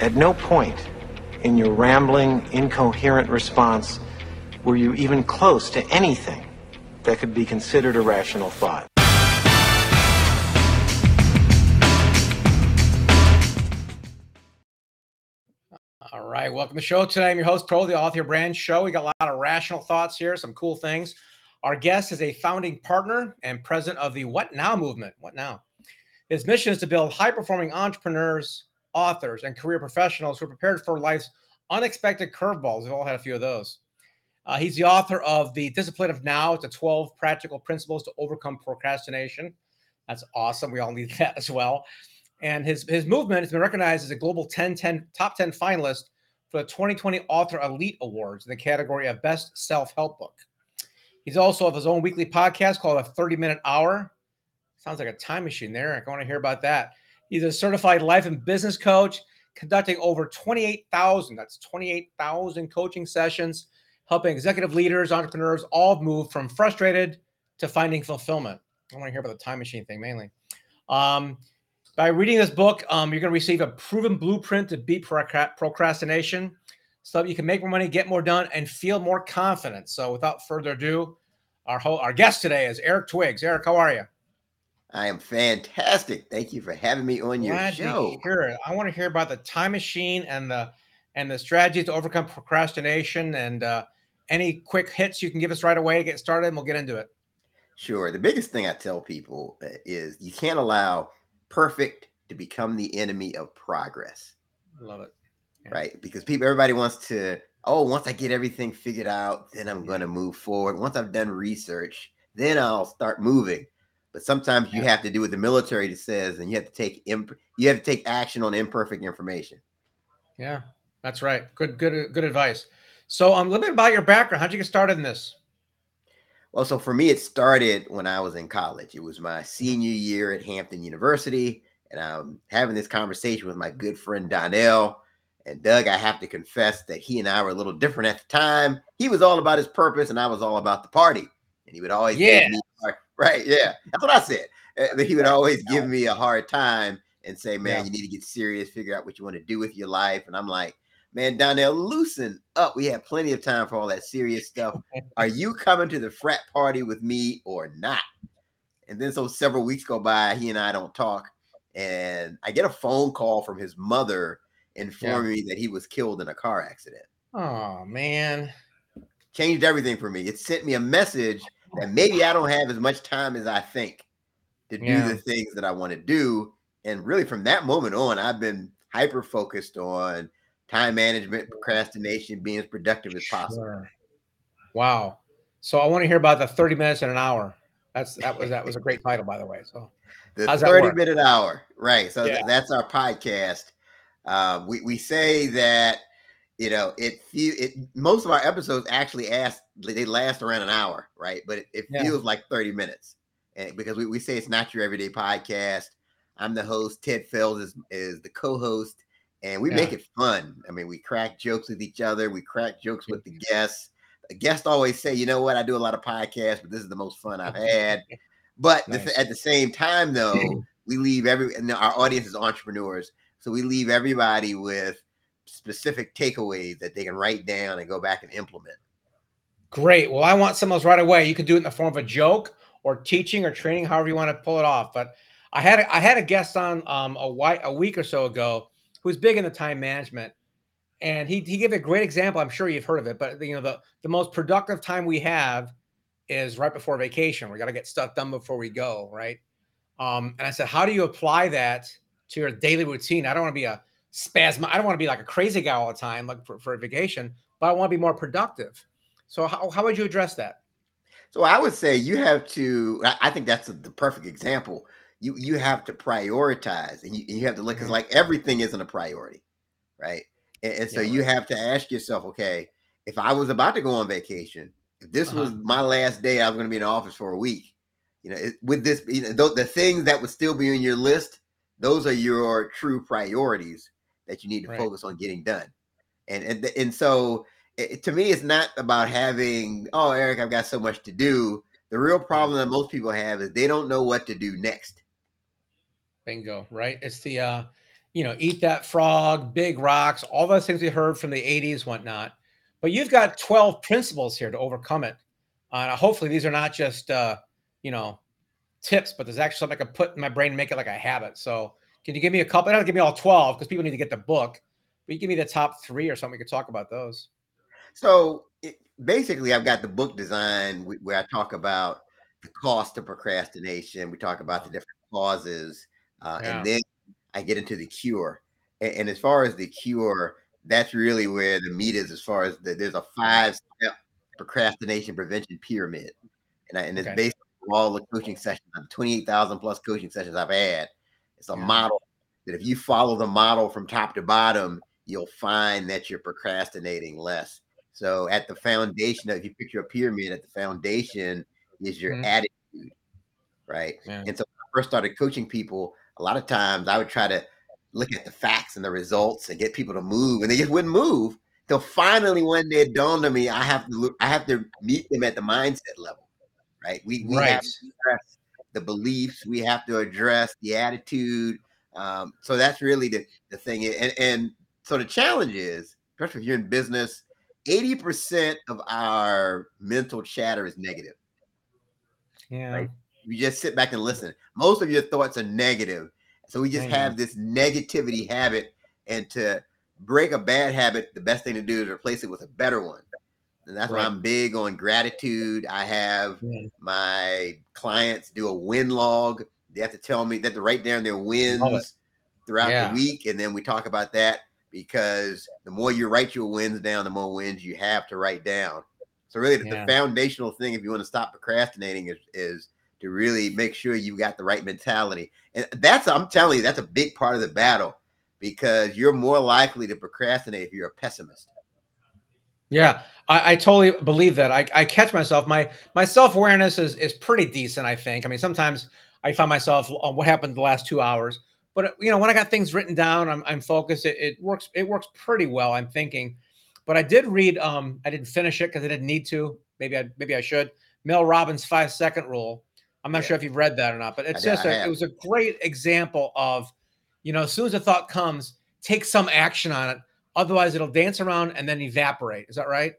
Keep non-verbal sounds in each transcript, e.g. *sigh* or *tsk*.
At no point in your rambling, incoherent response were you even close to anything that could be considered a rational thought. All right, welcome to the show today. I'm your host, Pro, the Author Brand Show. We got a lot of rational thoughts here, some cool things. Our guest is a founding partner and president of the What Now movement. What Now? His mission is to build high performing entrepreneurs, authors, and career professionals who are prepared for life's unexpected curveballs. We've all had a few of those. Uh, he's the author of The Discipline of Now, the 12 practical principles to overcome procrastination. That's awesome. We all need *laughs* that as well. And his, his movement has been recognized as a global 10, 10 top 10 finalist for the 2020 Author Elite Awards in the category of Best Self Help Book. He's also of his own weekly podcast called A 30 Minute Hour. Sounds like a time machine there. I want to hear about that. He's a certified life and business coach, conducting over 28,000, that's 28,000 coaching sessions, helping executive leaders, entrepreneurs all move from frustrated to finding fulfillment. I want to hear about the time machine thing mainly. Um, by reading this book, um, you're going to receive a proven blueprint to beat procrastination so that you can make more money, get more done, and feel more confident. So, without further ado, our our guest today is Eric Twiggs. Eric, how are you? I am fantastic. Thank you for having me on your Glad show. It. I want to hear about the time machine and the and the strategy to overcome procrastination and uh, any quick hits you can give us right away to get started, and we'll get into it. Sure. The biggest thing I tell people uh, is you can't allow perfect to become the enemy of progress. Love it. Yeah. Right? Because people, everybody wants to, oh, once I get everything figured out, then I'm yeah. going to move forward. Once I've done research, then I'll start moving. But sometimes you have to do what the military says, and you have to take imp- you have to take action on imperfect information. Yeah, that's right. Good, good, good advice. So, um, a little bit about your background. How'd you get started in this? Well, so for me, it started when I was in college. It was my senior year at Hampton University, and I'm having this conversation with my good friend Donnell. And Doug, I have to confess that he and I were a little different at the time. He was all about his purpose, and I was all about the party. And he would always yeah, right, yeah, that's what I said. Uh, he would always give me a hard time and say, "Man, yeah. you need to get serious, figure out what you want to do with your life." And I'm like, man, Donnell, loosen up. We have plenty of time for all that serious stuff. *laughs* Are you coming to the frat party with me or not? And then so several weeks go by, he and I don't talk. And I get a phone call from his mother informing yeah. me that he was killed in a car accident. Oh man. Changed everything for me. It sent me a message that maybe I don't have as much time as I think to do yeah. the things that I want to do. And really from that moment on, I've been hyper focused on time management, procrastination, being as productive as possible. Sure. Wow. So I want to hear about the 30 minutes in an hour. That's that was that was a great title, by the way. So *laughs* the 30 minute hour. Right. So yeah. that's our podcast. Uh, we, we say that you know it it most of our episodes actually ask they last around an hour, right? But it, it yeah. feels like 30 minutes. And because we, we say it's not your everyday podcast. I'm the host, Ted Fells is, is the co-host and we yeah. make it fun. I mean, we crack jokes with each other, we crack jokes mm. with the guests. The guests always say, you know what, I do a lot of podcasts, but this is the most fun I've had. *laughs* But nice. the, at the same time, though, we leave every and our audience is entrepreneurs, so we leave everybody with specific takeaways that they can write down and go back and implement. Great. Well, I want some of those right away. You can do it in the form of a joke or teaching or training, however you want to pull it off. But I had I had a guest on um, a, white, a week or so ago who's big into time management. And he, he gave a great example. I'm sure you've heard of it, but you know, the, the most productive time we have is right before vacation. We got to get stuff done before we go. Right. Um, and I said, how do you apply that to your daily routine? I don't want to be a spasm. I don't want to be like a crazy guy all the time, like for, for a vacation, but I want to be more productive. So how, how would you address that? So I would say you have to, I think that's a, the perfect example you you have to prioritize and you, and you have to look because mm-hmm. like everything isn't a priority right and, and so yeah, you have to ask yourself okay if i was about to go on vacation if this uh-huh. was my last day i was going to be in office for a week you know it, with this you know, the, the things that would still be on your list those are your true priorities that you need to right. focus on getting done and and, and so it, to me it's not about having oh eric i've got so much to do the real problem that most people have is they don't know what to do next Bingo, right? It's the uh you know, eat that frog, big rocks, all those things we heard from the 80s, whatnot. But you've got 12 principles here to overcome it. Uh, hopefully, these are not just, uh, you know, tips, but there's actually something I can put in my brain and make it like a habit. So, can you give me a couple? I don't give me all 12 because people need to get the book, but you give me the top three or something. We could talk about those. So, it, basically, I've got the book design where I talk about the cost of procrastination. We talk about the different causes, uh, yeah. and then I get into the cure. And, and, as far as the cure, that's really where the meat is. As far as the, there's a five step procrastination prevention pyramid, and, I, and it's okay. based on all the coaching sessions, twenty eight thousand plus coaching sessions I've had. It's a yeah. model that if you follow the model from top to bottom, you'll find that you're procrastinating less. So at the foundation, if you picture a pyramid, at the foundation is your mm-hmm. attitude, right? Yeah. And so when I first started coaching people, a lot of times I would try to look at the facts and the results and get people to move, and they just wouldn't move. Till finally one day it dawned on me I have to look, I have to meet them at the mindset level, right? We, we right. have to address the beliefs, we have to address the attitude. Um, so that's really the, the thing. And, and so the challenge is, especially if you're in business, 80% of our mental chatter is negative. Yeah. Right? You just sit back and listen. Most of your thoughts are negative. So we just have this negativity habit. And to break a bad habit, the best thing to do is replace it with a better one. And that's right. why I'm big on gratitude. I have yeah. my clients do a win log. They have to tell me that to write down their wins throughout yeah. the week. And then we talk about that because the more you write your wins down, the more wins you have to write down. So really yeah. the foundational thing, if you want to stop procrastinating is, is to really make sure you've got the right mentality. And that's, I'm telling you, that's a big part of the battle because you're more likely to procrastinate if you're a pessimist. Yeah, I, I totally believe that. I, I catch myself. My my self awareness is is pretty decent. I think. I mean, sometimes I find myself on what happened the last two hours, but you know, when I got things written down, I'm I'm focused. It, it works. It works pretty well. I'm thinking, but I did read. Um, I didn't finish it because I didn't need to. Maybe I maybe I should. Mel Robbins' five second rule. I'm not yeah. sure if you've read that or not, but it's just a, it was a great example of, you know, as soon as a thought comes, take some action on it. Otherwise, it'll dance around and then evaporate. Is that right?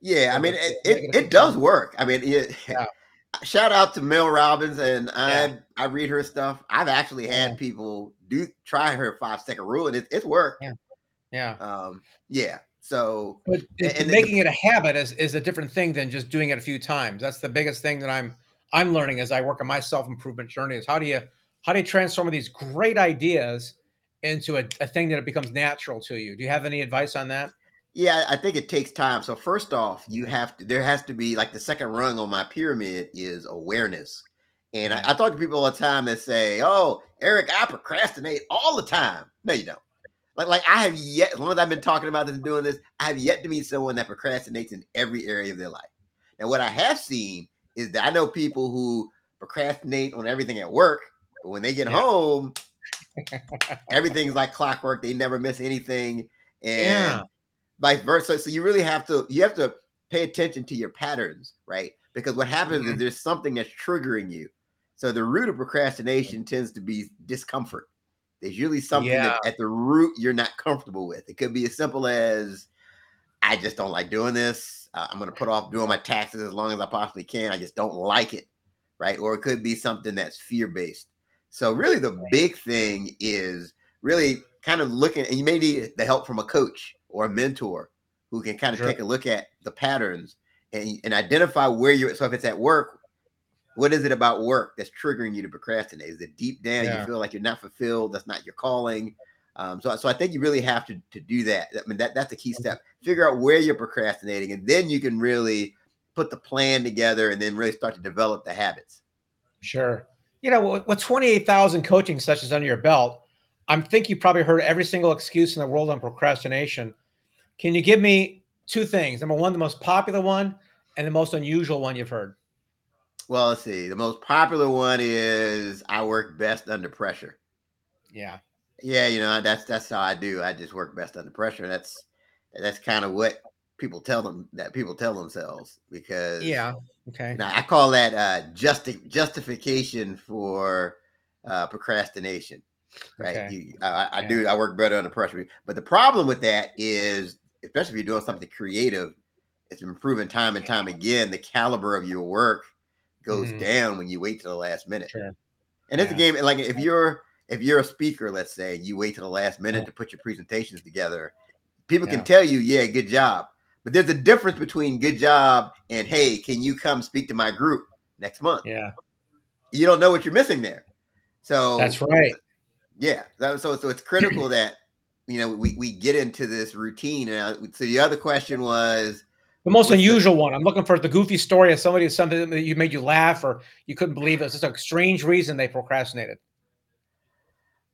Yeah, I mean, it, it, it does work. I mean, it, yeah. *laughs* shout out to Mel Robbins, and I yeah. I read her stuff. I've actually had yeah. people do try her five second rule, and it, it's worked. Yeah, yeah, um, yeah. So, but and, making it a habit is is a different thing than just doing it a few times. That's the biggest thing that I'm I'm learning as I work on my self improvement journey. Is how do you how do you transform these great ideas into a, a thing that it becomes natural to you? Do you have any advice on that? Yeah, I think it takes time. So first off, you have to there has to be like the second rung on my pyramid is awareness. And I, I, talk to people all the time that say, "Oh, Eric, I procrastinate all the time." No, you don't. Like, like I have yet, as long as I've been talking about this and doing this, I have yet to meet someone that procrastinates in every area of their life. And what I have seen is that I know people who procrastinate on everything at work, but when they get yeah. home, everything's like clockwork. They never miss anything, and yeah. vice versa. So you really have to you have to pay attention to your patterns, right? Because what happens mm-hmm. is there's something that's triggering you. So the root of procrastination tends to be discomfort. There's usually something yeah. at the root you're not comfortable with. It could be as simple as I just don't like doing this. Uh, I'm going to put off doing my taxes as long as I possibly can. I just don't like it, right? Or it could be something that's fear based. So really, the big thing is really kind of looking, and you may need the help from a coach or a mentor who can kind of sure. take a look at the patterns and, and identify where you're. So if it's at work, what is it about work that's triggering you to procrastinate? Is it deep down yeah. you feel like you're not fulfilled? That's not your calling. Um, so, so I think you really have to, to do that. I mean, that, that's a key step. Figure out where you're procrastinating, and then you can really put the plan together and then really start to develop the habits. Sure. You know, with 28,000 coaching sessions under your belt, I'm think you probably heard every single excuse in the world on procrastination. Can you give me two things? Number one, the most popular one, and the most unusual one you've heard. Well, let's see. The most popular one is I work best under pressure. Yeah. Yeah, you know, that's that's how I do. I just work best under pressure. That's that's kind of what people tell them that people tell themselves because yeah, okay. Now I call that uh justi- justification for uh procrastination. right? Okay. You, I, I Yeah. do. I work better under pressure. But the problem with that is, especially if you're doing something creative, it's been proven time and time again. The caliber of your work goes Mhm. down when you wait to the last minute. Sure. And it's a game like if you're if you're a speaker, let's say, you wait to the last minute to put your presentations together. People Yeah. can tell you, yeah, good job. But there's a difference between good job and hey, can you come speak to my group next month? Yeah. You don't know what you're missing there. So That's right. yeah. That, so so it's critical that you know we, we get into this routine. And so the other question was The most What's the- unusual one. I'm looking for the goofy story of somebody something that you made you laugh or you couldn't believe it. It's just a strange reason they procrastinated.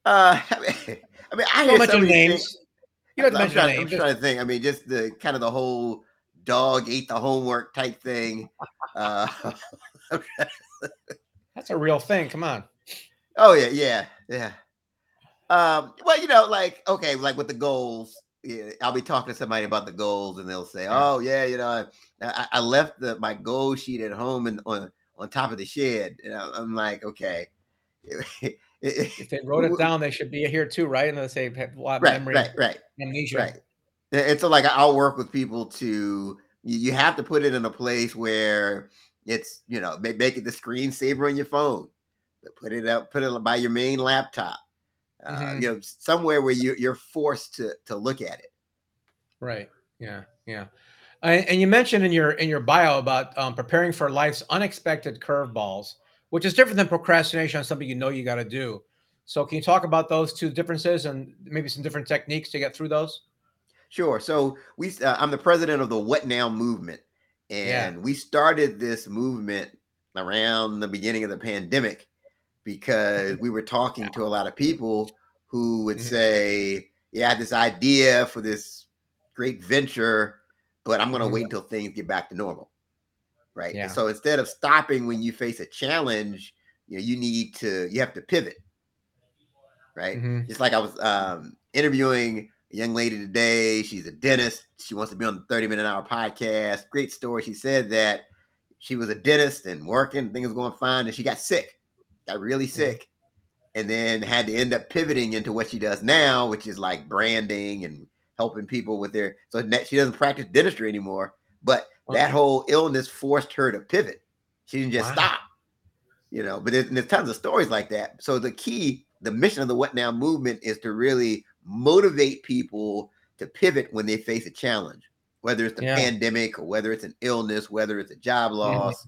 uh *laughs* I mean, I, mean, I so names. You I'm trying, I'm trying to think. I mean, just the kind of the whole dog ate the homework type thing. Uh, *laughs* That's a real thing. Come on. oh yeah, yeah, yeah. Um, well, you know, like okay, like with the goals, yeah, I'll be talking to somebody about the goals, and they'll say, "Oh yeah, you know, I, I left the my goal sheet at home and on on top of the shed." And I- I'm like, okay. *laughs* If they wrote it down, they should be here too, right? And they say have a lot of right, memory right, right. amnesia. Right. And like I'll work with people to you, have to put it in a place where it's you know make, make it the screensaver on your phone. Put it up, put it by your main laptop. Uh, Mhm. You know, somewhere where you you're forced to to look at it. Right. Yeah. Yeah. And, and you mentioned in your in your bio about um, preparing for life's unexpected curveballs, which is different than procrastination on something you know you got to do. So, can you talk about those two differences and maybe some different techniques to get through those? Sure. So we uh, I'm the president of the What Now movement, Yeah. and we started this movement around the beginning of the pandemic because *laughs* we were talking to a lot of people who would Mhm. say, "Yeah, I had this idea for this great venture, but I'm going to Mhm. wait until things get back to normal." Right. Yeah. so instead of stopping when you face a challenge, you know, you need to you have to pivot. Right Mhm. just like I was um, interviewing a young lady today. She's a dentist. She wants to be on the 30 minute hour podcast. Great story. She said that she was a dentist and working, things going fine, and she got sick, got really sick, and then had to end up pivoting into what she does now, which is like branding and helping people with their. So she doesn't practice dentistry anymore, but that whole illness forced her to pivot. She didn't just Wow. stop you know but there's, there's tons of stories like that. So the key the mission of the what now movement is to really motivate people to pivot when they face a challenge whether it's the Yeah. pandemic or whether it's an illness whether it's a job mm-hmm. loss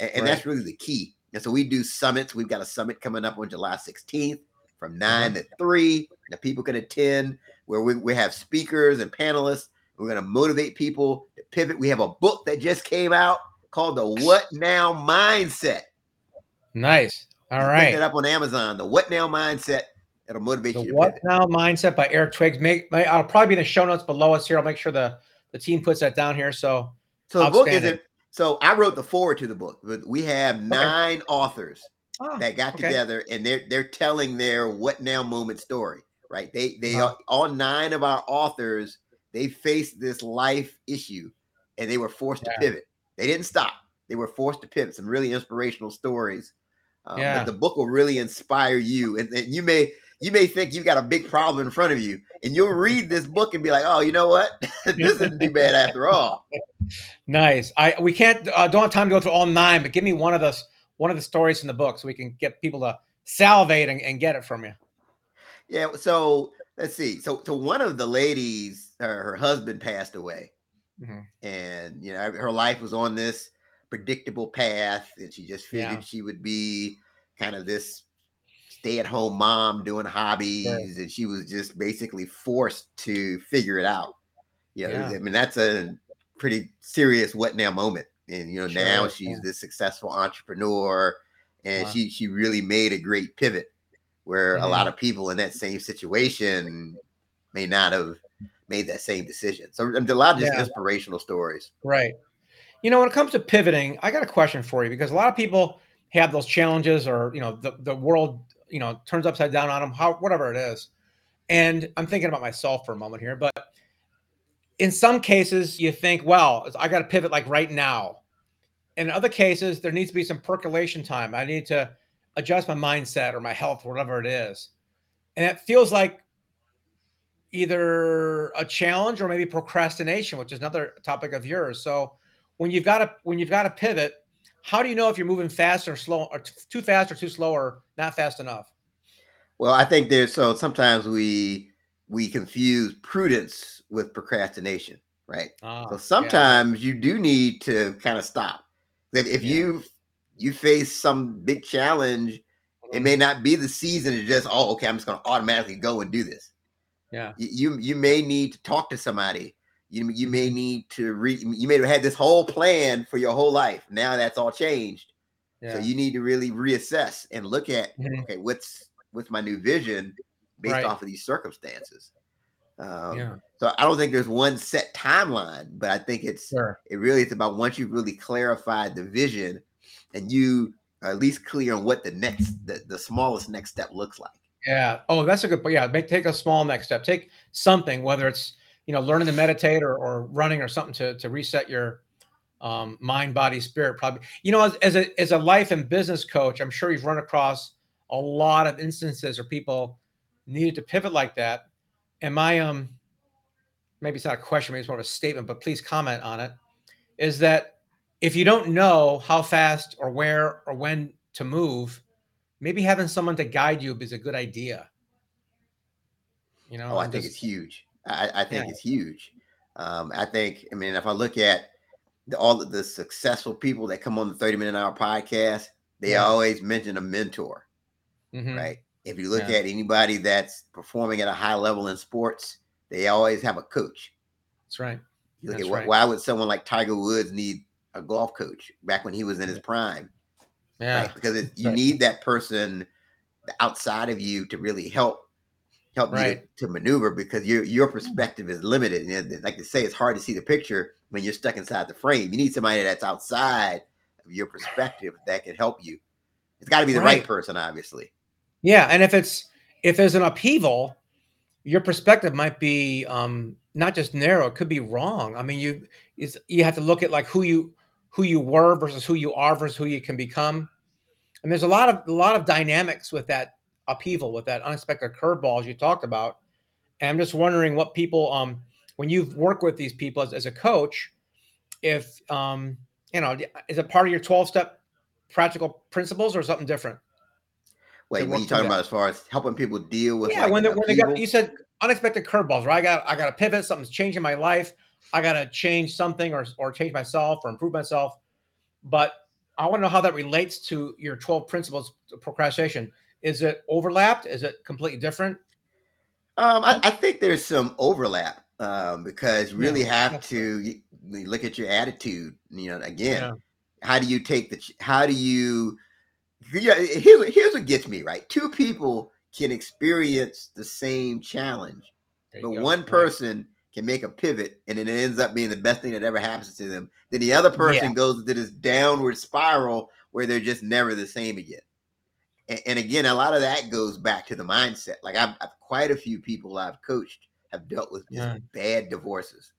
and, and that's really the key. And so we do summits. We've got a summit coming up on july 16th from 9 mm-hmm. to 3 that people can attend where we, we have speakers and panelists we're going to motivate people to pivot we have a book that just came out called the what now mindset Nice. All Pick right. it up on Amazon. The What Now Mindset. It'll motivate The you. What pivot. Now Mindset by Eric Twiggs. Make, may, I'll probably be in the show notes below us here. I'll make sure the, the team puts that down here. So, So the book isn't. So I wrote the foreword to the book, but we have nine authors Ah, that got okay. together and they're they're telling their what now moment story. Right? They they are all nine of our authors. They faced this life issue, and they were forced Yeah. to pivot. They didn't stop. They were forced to pivot. Some really inspirational stories. Um, Yeah. The book will really inspire you, and, and you may you may think you've got a big problem in front of you, and you'll read this book and be like, "Oh, you know what? *laughs* this isn't too bad after all." *laughs* Nice. I we can't uh, don't have time to go through all nine, but give me one of the one of the stories in the book so we can get people to salivate and, and get it from you. Yeah. So let's see. So to one of the ladies, her, her husband passed away, Mhm. and you know her life was on this predictable path, and she just figured Yeah. she would be kind of this stay-at-home mom doing hobbies, and she was just basically forced to figure it out. You know, Yeah. I mean that's a pretty serious what now moment, and you know Sure now she's this successful entrepreneur, and Wow. she she really made a great pivot where a Mhm. lot of people in that same situation may not have made that same decision. So there's a lot of just inspirational stories. Right. You know, when it comes to pivoting, I got a question for you because a lot of people have those challenges or, you know, the, the world, you know, turns upside down on them, how, whatever it is. And I'm thinking about myself for a moment here, but in some cases you think, well, I got to pivot like right now. In other cases, there needs to be some percolation time. I need to adjust my mindset or my health, whatever it is. and it feels like either a challenge or maybe procrastination, which is another topic of yours. So when you've got to when you've got to pivot, how do you know if you're moving fast or slow or t- too fast or too slow or not fast enough? Well, I think there's so sometimes we we confuse prudence with procrastination, right? Ah, so sometimes yeah. you do need to kind of stop. If, if yeah. you you face some big challenge, it mm-hmm. may not be the season to just oh okay, I'm just going to automatically go and do this. Yeah, you you may need to talk to somebody. You you may need to read. You may have had this whole plan for your whole life. Now that's all changed. Yeah. So you need to really reassess and look at mm-hmm. okay, what's what's my new vision based right. off of these circumstances. Um, yeah. So I don't think there's one set timeline, but I think it's sure. it really it's about once you've really clarified the vision and you are at least clear on what the next the, the smallest next step looks like. Yeah. Oh, that's a good point. Yeah. Make, take a small next step. Take something, whether it's, you know, learning to meditate or, or running or something to, to reset your um, mind, body, spirit. Probably, you know, as, as a, as a life and business coach, I'm sure you've run across a lot of instances where people needed to pivot like that. And my, um, maybe it's not a question, maybe it's more of a statement, but please comment on it. Is that if you don't know how fast or where or when to move, maybe having someone to guide you is a good idea. You know, oh, I think just, it's huge. I, I think yeah. it's huge. Um, I think, I mean, if I look at the, all of the successful people that come on the 30 minute hour podcast, they yeah. always mention a mentor, mm-hmm. right? If you look yeah. at anybody that's performing at a high level in sports, they always have a coach. That's right. You look that's at right. why would someone like Tiger Woods need a golf coach back when he was in his prime? Yeah, right? because it, you right. need that person outside of you to really help help right. you to, to, maneuver because your your perspective is limited. And like to say, it's hard to see the picture when you're stuck inside the frame. You need somebody that's outside of your perspective that can help you. It's got to be the right. right person, obviously. Yeah, and if it's if there's an upheaval, your perspective might be um, not just narrow; it could be wrong. I mean, you is you have to look at like who you who you were versus who you are versus who you can become. And there's a lot of a lot of dynamics with that upheaval, with that unexpected curveballs you talked about. And I'm just wondering what people, um, when you've worked with these people as, as a coach, if um, you know, is it part of your 12 step practical principles or something different? Wait, what are you talking about as far as helping people deal with? Yeah, like when, they, when they got, you said unexpected curveballs, right? I got, I got to pivot. Something's changing my life. I got to change something or, or change myself or improve myself. But I want to know how that relates to your 12 principles of procrastination. Is it overlapped? Is it completely different? Um, I, I think there's some overlap um, because you really yeah. have to look at your attitude. You know, again, yeah. how do you take the, how do you, yeah, here's, here's what gets me right. Two people can experience the same challenge, but go. one person right. Can make a pivot and it ends up being the best thing that ever happens to them. Then the other person yeah. goes into this downward spiral where they're just never the same again. And, and again, a lot of that goes back to the mindset. Like I've, I've quite a few people I've coached have dealt with just yeah. bad divorces.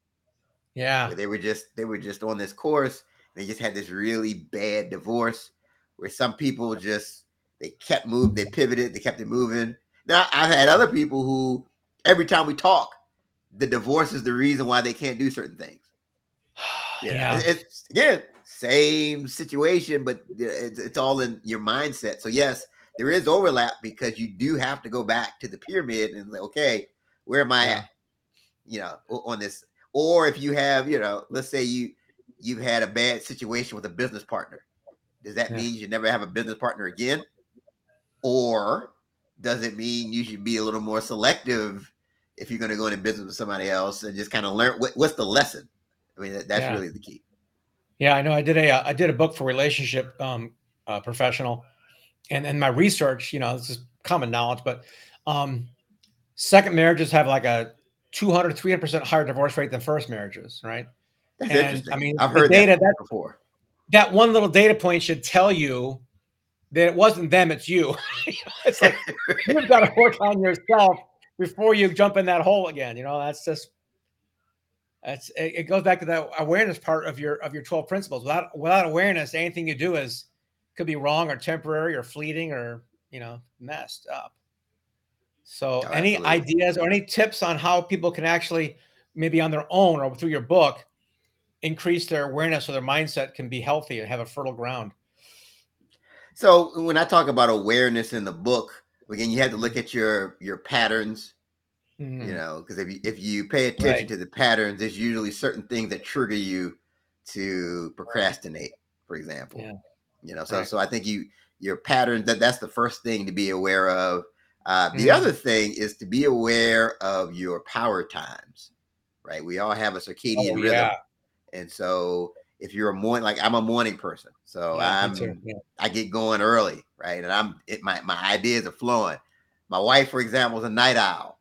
Yeah, they were just they were just on this course. They just had this really bad divorce where some people just they kept moving, they pivoted, they kept it moving. Now I've had other people who every time we talk, the divorce is the reason why they can't do certain things. *sighs* Yeah, yeah. it's again same situation, but it's, it's all in your mindset. So yes, there is overlap because you do have to go back to the pyramid and like, okay, where am I yeah. at? You know, on this. Or if you have, you know, let's say you you've had a bad situation with a business partner. Does that yeah. mean you never have a business partner again? Or does it mean you should be a little more selective if you're going to go into business with somebody else and just kind of learn what, what's the lesson? I mean, that, that's yeah. really the key. Yeah, I know. I did a uh, did a book for relationship um, uh, professional, and and my research, you know, this is common knowledge, but um, second marriages have like a 200 300% higher divorce rate than first marriages, right? That's and, interesting. I mean, I've heard data, that before. That one little data point should tell you that it wasn't them, it's you. *laughs* it's like you've got to work on yourself before you jump in that hole again. You know, that's just that's it goes back to that awareness part of your of your 12 principles. Without without awareness, anything you do is could be wrong or temporary or fleeting or you know messed up. So, oh, any ideas or any tips on how people can actually, maybe on their own or through your book, increase their awareness so their mindset can be healthy and have a fertile ground? So, when I talk about awareness in the book, again, you have to look at your your patterns. Mm-hmm. You know, because if you if you pay attention right. to the patterns, there's usually certain things that trigger you to procrastinate, for example. Yeah. You know, so right. so I think you your patterns that that's the first thing to be aware of. Uh, the mm. other thing is to be aware of your power times, right? We all have a circadian oh, rhythm, and so if you're a morning, like I'm a morning person, so yeah, I'm yeah. I get going early, right? And I'm it, my my ideas are flowing. My wife, for example, is a night owl.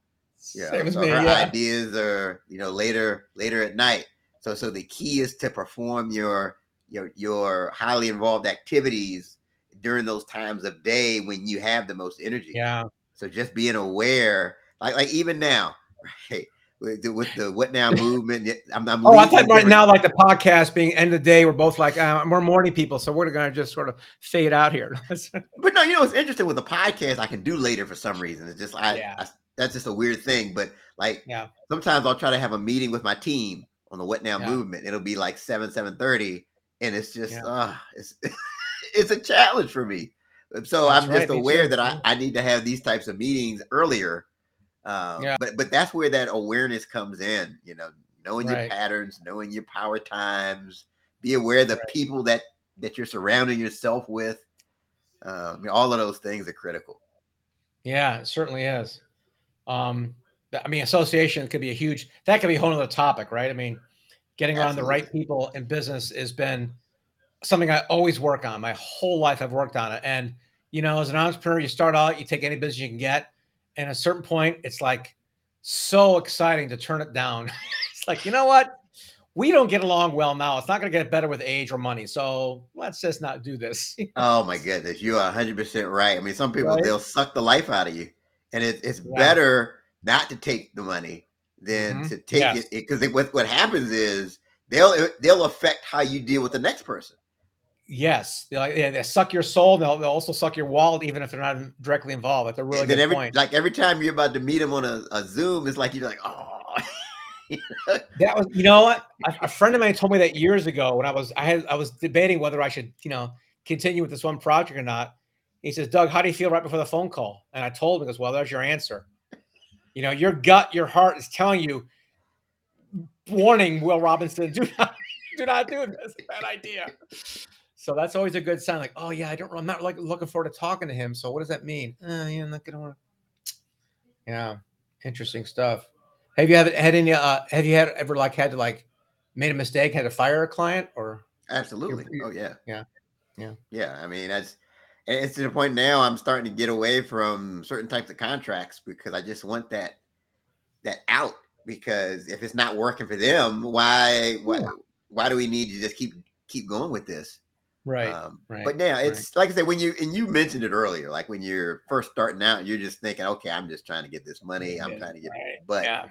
Yeah, so me, her ideas are you know later later at night. So so the key is to perform your your your highly involved activities during those times of day when you have the most energy. Yeah. So just being aware, like like even now, *laughs* right? With the, with the what now movement. I'm, I'm oh, I thought right now, like the podcast being end of the day, we're both like uh, we're morning people, so we're gonna just sort of fade out here. *laughs* but no, you know, it's interesting with the podcast. I can do later for some reason. It's just I, yeah. I that's just a weird thing. But like, yeah, sometimes I'll try to have a meeting with my team on the what now yeah. movement. It'll be like seven seven thirty, and it's just yeah. uh, it's *laughs* it's a challenge for me. So that's I'm right, just aware that I, I need to have these types of meetings earlier. Um, yeah. But but that's where that awareness comes in. You know, knowing right. your patterns, knowing your power times. Be aware of the right. people that that you're surrounding yourself with. Um, all of those things are critical. Yeah, it certainly is. Um, I mean, association could be a huge. That could be a whole other topic, right? I mean, getting Absolutely. around the right people in business has been something I always work on. My whole life I've worked on it. And you know, as an entrepreneur, you start out, you take any business you can get, and at a certain point, it's like so exciting to turn it down. *laughs* it's like, you know what? We don't get along well now. It's not going to get better with age or money. So let's just not do this. *laughs* oh my goodness, you are 100 percent right. I mean, some people right? they'll suck the life out of you, and it, it's yeah. better not to take the money than mm-hmm. to take yes. it because what what happens is they'll they'll affect how you deal with the next person. Yes, they they suck your soul. They'll, they'll also suck your wallet, even if they're not directly involved. That's a really good every, point. Like every time you're about to meet them on a, a Zoom, it's like you're like, oh. that was, you know what? A, a, friend of mine told me that years ago when I was I had I was debating whether I should, you know, continue with this one project or not. He says, Doug, how do you feel right before the phone call? And I told him, because well, there's your answer. You know, your gut, your heart is telling you, warning, Will Robinson, do not *laughs* do not do this. Bad idea. So that's always a good sign. Like, oh yeah, I don't. I'm not like looking forward to talking to him. So what does that mean? Uh, yeah, I'm not gonna want. *tsk* Yeah, interesting stuff. Have you had had any? Uh, have you had ever like had to like made a mistake, had to fire a client, or? Absolutely. oh yeah. Yeah. Yeah. Yeah. I mean, that's it's to the point now. I'm starting to get away from certain types of contracts because I just want that that out. Because if it's not working for them, why why why do we need to just keep keep going with this? Right. Um, right. But now it's right. like I said, when you and you mentioned it earlier, like when you're first starting out, you're just thinking, okay, I'm just trying to get this money. I'm trying to get, right. but yeah.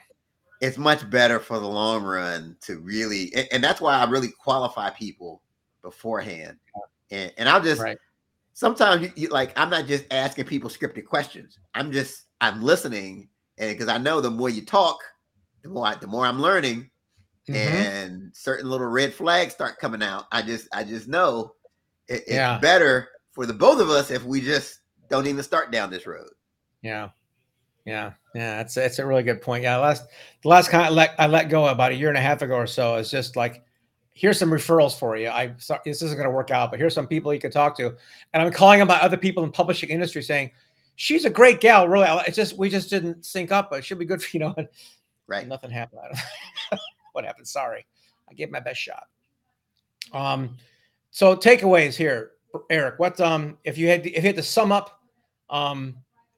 it's much better for the long run to really, and, and that's why I really qualify people beforehand. And and I'll just right. sometimes you, you, like I'm not just asking people scripted questions. I'm just I'm listening, and because I know the more you talk, the more I, the more I'm learning. Mm-hmm. and certain little red flags start coming out i just i just know it, it's yeah. better for the both of us if we just don't even start down this road. Yeah. Yeah, yeah, that's that's a really good point. Yeah, last the last kind I let I let go about a year and a half ago or so is just like, here's some referrals for you. I sorry, this isn't going to work out, but here's some people you can talk to, and I'm calling about other people in publishing industry saying, she's a great gal. Really, it's just we just didn't sync up, but it should be good for *laughs* you know. right. Nothing happened. *laughs* what happened? Sorry, I gave my best shot. Um, so takeaways here, Eric. What um if you had to, if you had to sum up um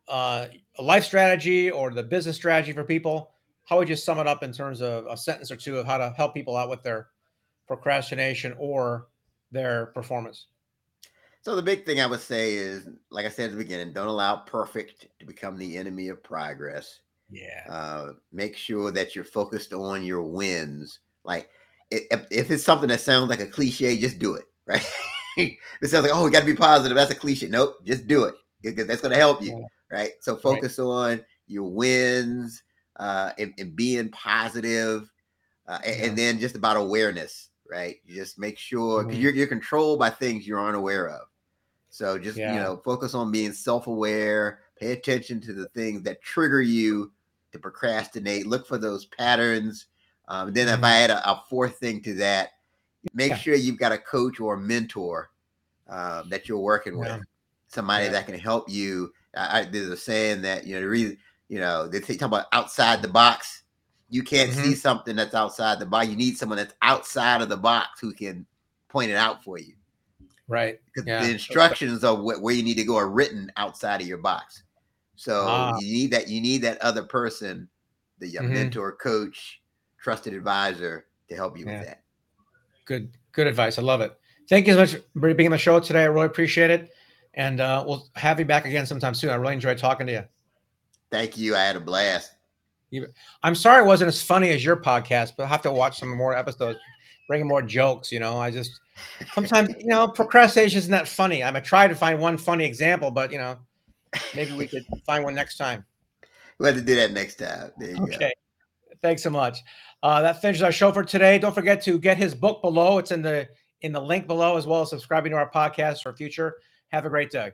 uh, a life strategy or the business strategy for people, how would you sum it up in terms of a sentence or two of how to help people out with their procrastination or their performance? So the big thing I would say is, like I said at the beginning, don't allow perfect to become the enemy of progress. Yeah. Uh, make sure that you're focused on your wins. Like if, if it's something that sounds like a cliche, just do it right? *laughs* it sounds like, oh, we got to be positive. That's a cliche. Nope, just do it because that's going to help you, right? So focus right. on your wins, uh, and, and being positive, uh, and, Yeah. and then just about awareness, right? You just make sure because Mhm. you're you're controlled by things you're unaware of. So just Yeah. you know, focus on being self-aware. Pay attention to the things that trigger you to procrastinate. Look for those patterns. Um, then, if Mhm. I add a, a fourth thing to that, make Yeah. sure you've got a coach or a mentor uh, that you're working Yeah. with, somebody Yeah. that can help you. I, I, there's a saying that you know the reason you know they talk about outside the box. You can't Mm-hmm. see something that's outside the box. You need someone that's outside of the box who can point it out for you. Right. Because the instructions of wh- where you need to go are written outside of your box. So Ah. you need that. You need that other person, the Mhm. mentor, coach, trusted advisor, to help you with that. Good. Good advice. I love it. Thank you so much for being on the show today. I really appreciate it. And uh, we'll have you back again sometime soon. I really enjoyed talking to you. Thank you. I had a blast. I'm sorry it wasn't as funny as your podcast, but I'll have to watch some more episodes, bringing more jokes. You know, I just sometimes, you know, procrastination isn't that funny. I'm gonna try to find one funny example, but you know, maybe we could find one next time. We'll have to do that next time. There you go. Thanks so much. Uh, that finishes our show for today. Don't forget to get his book below. It's in the in the link below, as well as subscribing to our podcast for future. Have a great day.